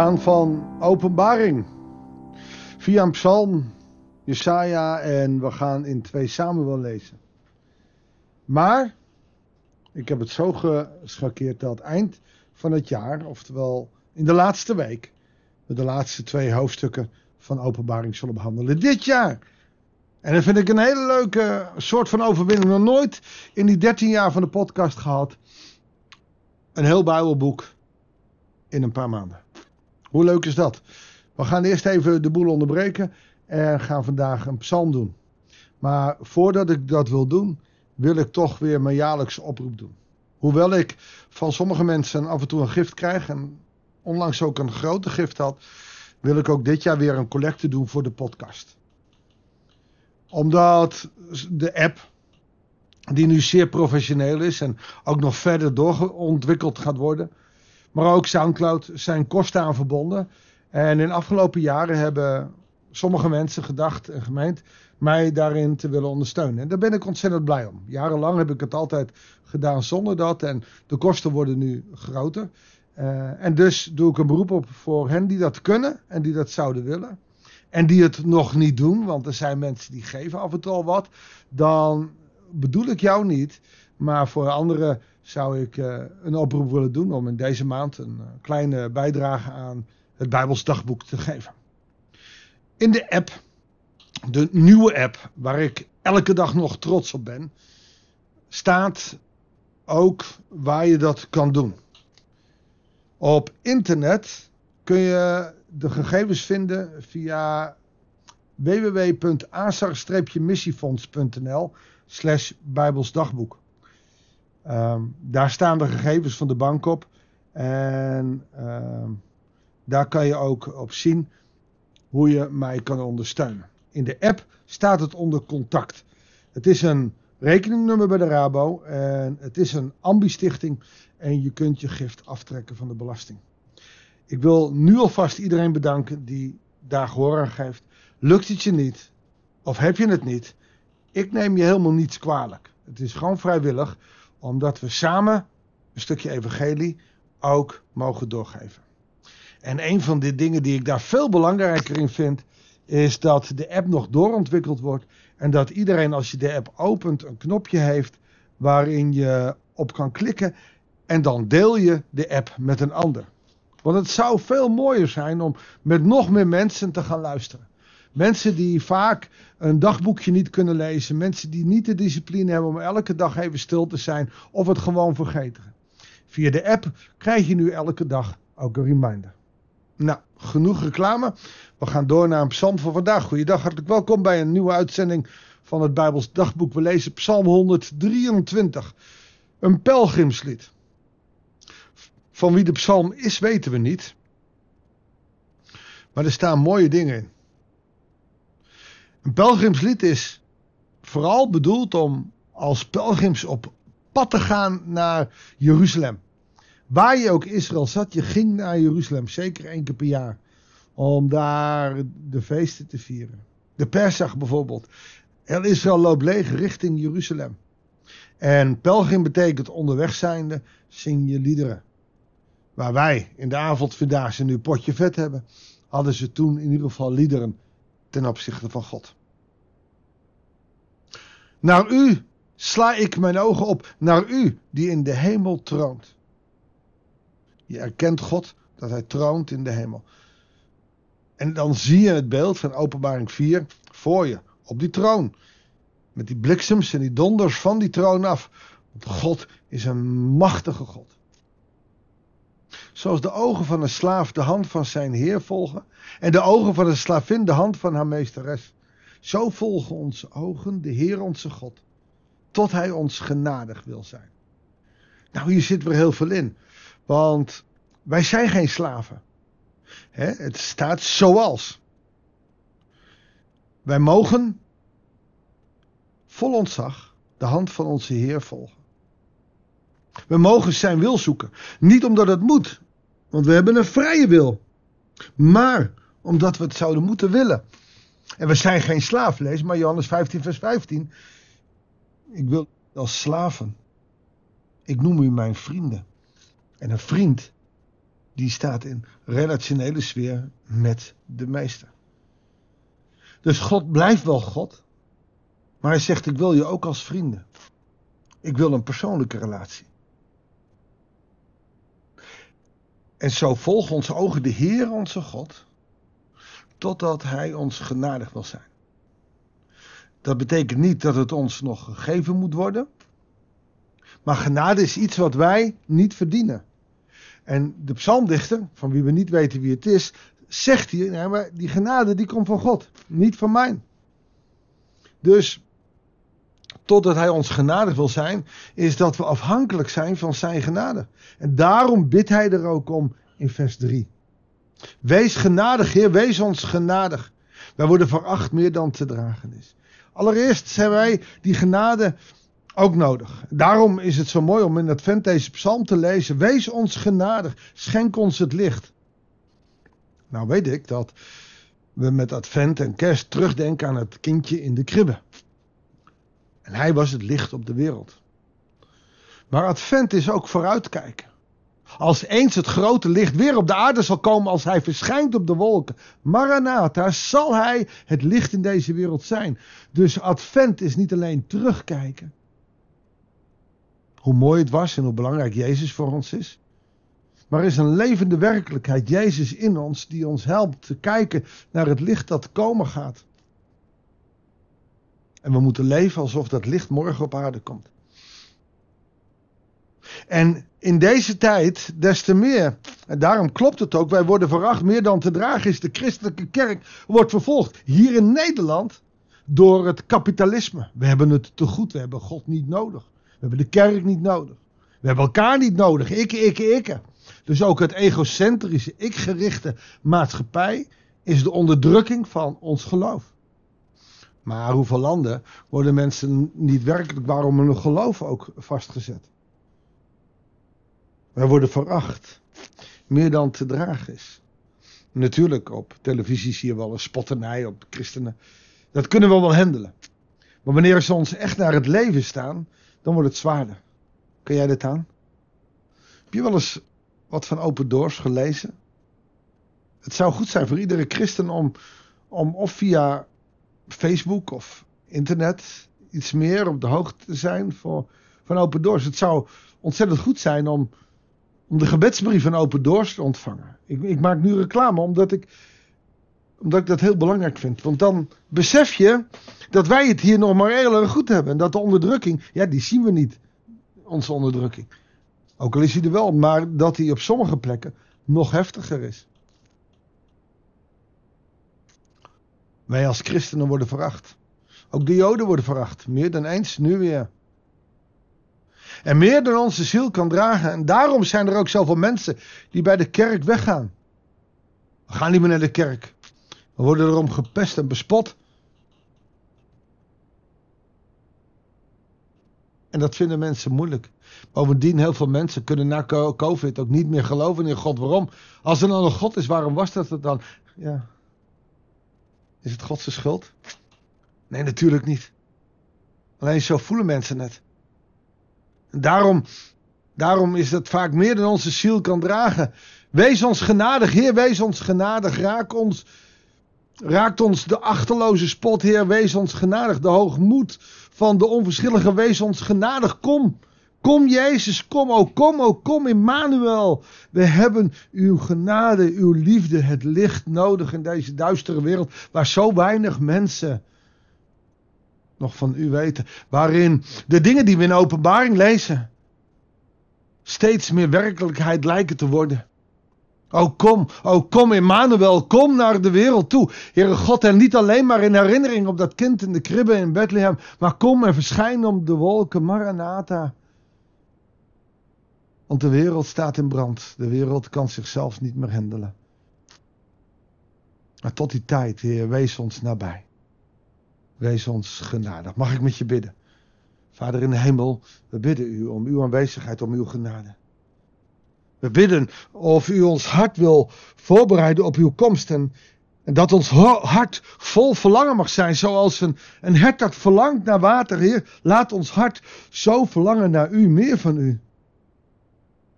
gaan van openbaring via een psalm, Jesaja en we gaan in 2 Samuel lezen. Maar ik heb het zo geschakeerd dat eind van het jaar, oftewel in de laatste week, we de laatste twee hoofdstukken van openbaring zullen behandelen. Dit jaar. En dat vind ik een hele leuke soort van overwinning. Nog nooit in die 13 jaar van de podcast gehad. Een heel Bijbelboek in een paar maanden. Hoe leuk is dat? We gaan eerst even de boel onderbreken en gaan vandaag een psalm doen. Maar voordat ik dat wil doen, wil ik toch weer mijn jaarlijkse oproep doen. Hoewel ik van sommige mensen af en toe een gift krijg en onlangs ook een grote gift had, wil ik ook dit jaar weer een collecte doen voor de podcast. Omdat de app, die nu zeer professioneel is en ook nog verder doorontwikkeld gaat worden, maar ook Soundcloud zijn kosten aan verbonden. En in de afgelopen jaren hebben sommige mensen gedacht en gemeend mij daarin te willen ondersteunen. En daar ben ik ontzettend blij om. Jarenlang heb ik het altijd gedaan zonder dat en de kosten worden nu groter. Uh, en dus doe ik een beroep op voor hen die dat kunnen en die dat zouden willen. En die het nog niet doen, want er zijn mensen die geven af en toe al wat. Dan bedoel ik jou niet, maar voor anderen zou ik uh, een oproep willen doen om in deze maand een uh, kleine bijdrage aan het Bijbels dagboek te geven. In de app, de nieuwe app, waar ik elke dag nog trots op ben, staat ook waar je dat kan doen. Op internet kun je de gegevens vinden via www.azar-missiefonds.nl slash bijbelsdagboek. Um, daar staan de gegevens van de bank op en um, daar kan je ook op zien hoe je mij kan ondersteunen. In de app staat het onder contact. Het is een rekeningnummer bij de Rabo en het is een ambi-stichting en je kunt je gift aftrekken van de belasting. Ik wil nu alvast iedereen bedanken die daar gehoor aan geeft. Lukt het je niet of heb je het niet? Ik neem je helemaal niets kwalijk. Het is gewoon vrijwillig omdat we samen een stukje evangelie ook mogen doorgeven. En een van de dingen die ik daar veel belangrijker in vind, is dat de app nog doorontwikkeld wordt. En dat iedereen als je de app opent een knopje heeft waarin je op kan klikken. En dan deel je de app met een ander. Want het zou veel mooier zijn om met nog meer mensen te gaan luisteren. Mensen die vaak een dagboekje niet kunnen lezen. Mensen die niet de discipline hebben om elke dag even stil te zijn. Of het gewoon vergeten. Via de app krijg je nu elke dag ook een reminder. Nou, genoeg reclame. We gaan door naar een psalm van vandaag. Goeiedag, hartelijk welkom bij een nieuwe uitzending van het Bijbels dagboek. We lezen psalm 123. Een pelgrimslied. Van wie de psalm is weten we niet. Maar er staan mooie dingen in. Een pelgrimslied is vooral bedoeld om als pelgrims op pad te gaan naar Jeruzalem. Waar je ook Israël zat, je ging naar Jeruzalem, zeker één keer per jaar. Om daar de feesten te vieren. De Pesach bijvoorbeeld. El Israël loopt leeg richting Jeruzalem. En pelgrim betekent onderweg zijnde, zing je liederen. Waar wij in de avondvierdaagse nu potje vet hebben, hadden ze toen in ieder geval liederen ten opzichte van God. Naar u sla ik mijn ogen op, naar u die in de hemel troont. Je erkent God dat hij troont in de hemel. En dan zie je het beeld van Openbaring 4 voor je, op die troon. Met die bliksems en die donders van die troon af. Want God is een machtige God. Zoals de ogen van een slaaf de hand van zijn heer volgen. En de ogen van een slavin de hand van haar meesteres. Zo volgen onze ogen de Heer onze God. Tot hij ons genadig wil zijn. Nou, hier zit weer heel veel in. Want wij zijn geen slaven. het staat zoals. Wij mogen vol ontzag de hand van onze Heer volgen. We mogen zijn wil zoeken. Niet omdat het moet, want we hebben een vrije wil. Maar omdat we het zouden moeten willen. En we zijn geen slaaf, lees maar Johannes 15, vers 15. Ik wil als slaven. Ik noem u mijn vrienden. En een vriend die staat in relationele sfeer met de meester. Dus God blijft wel God, maar hij zegt: Ik wil je ook als vrienden. Ik wil een persoonlijke relatie. En zo volgen onze ogen de Heer, onze God, totdat Hij ons genadig wil zijn. Dat betekent niet dat het ons nog gegeven moet worden. Maar genade is iets wat wij niet verdienen. En de psalmdichter, van wie we niet weten wie het is, zegt hier, nee, maar die genade die komt van God, niet van mij. Dus totdat hij ons genadig wil zijn, is dat we afhankelijk zijn van zijn genade. En daarom bidt hij er ook om in vers 3. Wees genadig, Heer, wees ons genadig. Wij worden veracht meer dan te dragen is. Allereerst hebben wij die genade ook nodig. Daarom is het zo mooi om in Advent deze psalm te lezen. Wees ons genadig, schenk ons het licht. Nou weet ik dat we met Advent en Kerst terugdenken aan het kindje in de kribbe. En hij was het licht op de wereld. Maar Advent is ook vooruitkijken. Als eens het grote licht weer op de aarde zal komen als hij verschijnt op de wolken. Maranatha, zal hij het licht in deze wereld zijn. Dus Advent is niet alleen terugkijken. Hoe mooi het was en hoe belangrijk Jezus voor ons is. Maar er is een levende werkelijkheid, Jezus in ons, die ons helpt te kijken naar het licht dat komen gaat. En we moeten leven alsof dat licht morgen op aarde komt. En in deze tijd des te meer. En daarom klopt het ook. Wij worden veracht meer dan te dragen is. De christelijke kerk wordt vervolgd. Hier in Nederland door het kapitalisme. We hebben het te goed. We hebben God niet nodig. We hebben de kerk niet nodig. We hebben elkaar niet nodig. Ik, ik, ik. Dus ook het egocentrische, ikgerichte maatschappij is de onderdrukking van ons geloof. Maar hoeveel landen worden mensen niet werkelijk waarom hun geloof ook vastgezet? Wij worden veracht. Meer dan te dragen is. Natuurlijk, op televisie zie je wel een spotternij op christenen. Dat kunnen we wel handelen. Maar wanneer ze ons echt naar het leven staan, dan wordt het zwaarder. Kun jij dit aan? Heb je wel eens wat van Open Doors gelezen? Het zou goed zijn voor iedere christen om, om of via Facebook of internet iets meer op de hoogte te zijn voor, van Open Doors. Het zou ontzettend goed zijn om, om de gebedsbrief van Open Doors te ontvangen. Ik, ik maak nu reclame omdat ik, omdat ik dat heel belangrijk vind. Want dan besef je dat wij het hier nog maar heel erg goed hebben. En dat de onderdrukking, ja, die zien we niet. Onze onderdrukking. Ook al is hij er wel, maar dat hij op sommige plekken nog heftiger is. Wij als christenen worden veracht. Ook de Joden worden veracht. Meer dan eens, nu weer. En meer dan onze ziel kan dragen. En daarom zijn er ook zoveel mensen die bij de kerk weggaan. We gaan niet meer naar de kerk. We worden erom gepest en bespot. En dat vinden mensen moeilijk. Bovendien, heel veel mensen kunnen na COVID ook niet meer geloven in God. Waarom? Als er dan een God is, waarom was dat het dan? Ja. Is het Godse schuld? Nee, natuurlijk niet. Alleen zo voelen mensen het. En daarom, daarom is dat vaak meer dan onze ziel kan dragen. Wees ons genadig, Heer, wees ons genadig. Raak ons, raakt ons de achterloze spot, Heer, wees ons genadig. De hoogmoed van de onverschillige, wees ons genadig. Kom, kom Jezus, kom, oh kom, oh kom Emmanuel. We hebben uw genade, uw liefde, het licht nodig in deze duistere wereld waar zo weinig mensen nog van u weten. Waarin de dingen die we in openbaring lezen steeds meer werkelijkheid lijken te worden. O kom, o kom Emmanuel, kom naar de wereld toe. Heere God, en niet alleen maar in herinnering op dat kind in de kribbe in Bethlehem, maar kom en verschijn om de wolken, Maranatha. Want de wereld staat in brand. De wereld kan zichzelf niet meer handelen. Maar tot die tijd, Heer, wees ons nabij. Wees ons genadig. Mag ik met je bidden? Vader in de hemel, we bidden u om uw aanwezigheid, om uw genade. We bidden of u ons hart wil voorbereiden op uw komst en, en dat ons hart vol verlangen mag zijn, zoals een, een hert dat verlangt naar water. Heer, laat ons hart zo verlangen naar u, meer van u.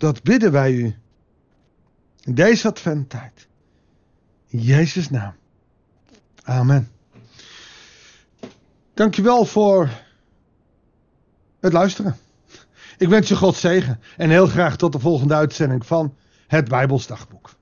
Dat bidden wij u. In deze adventtijd. In Jezus' naam. Amen. Dankjewel voor het luisteren. Ik wens je God zegen en heel graag tot de volgende uitzending van het Bijbelsdagboek.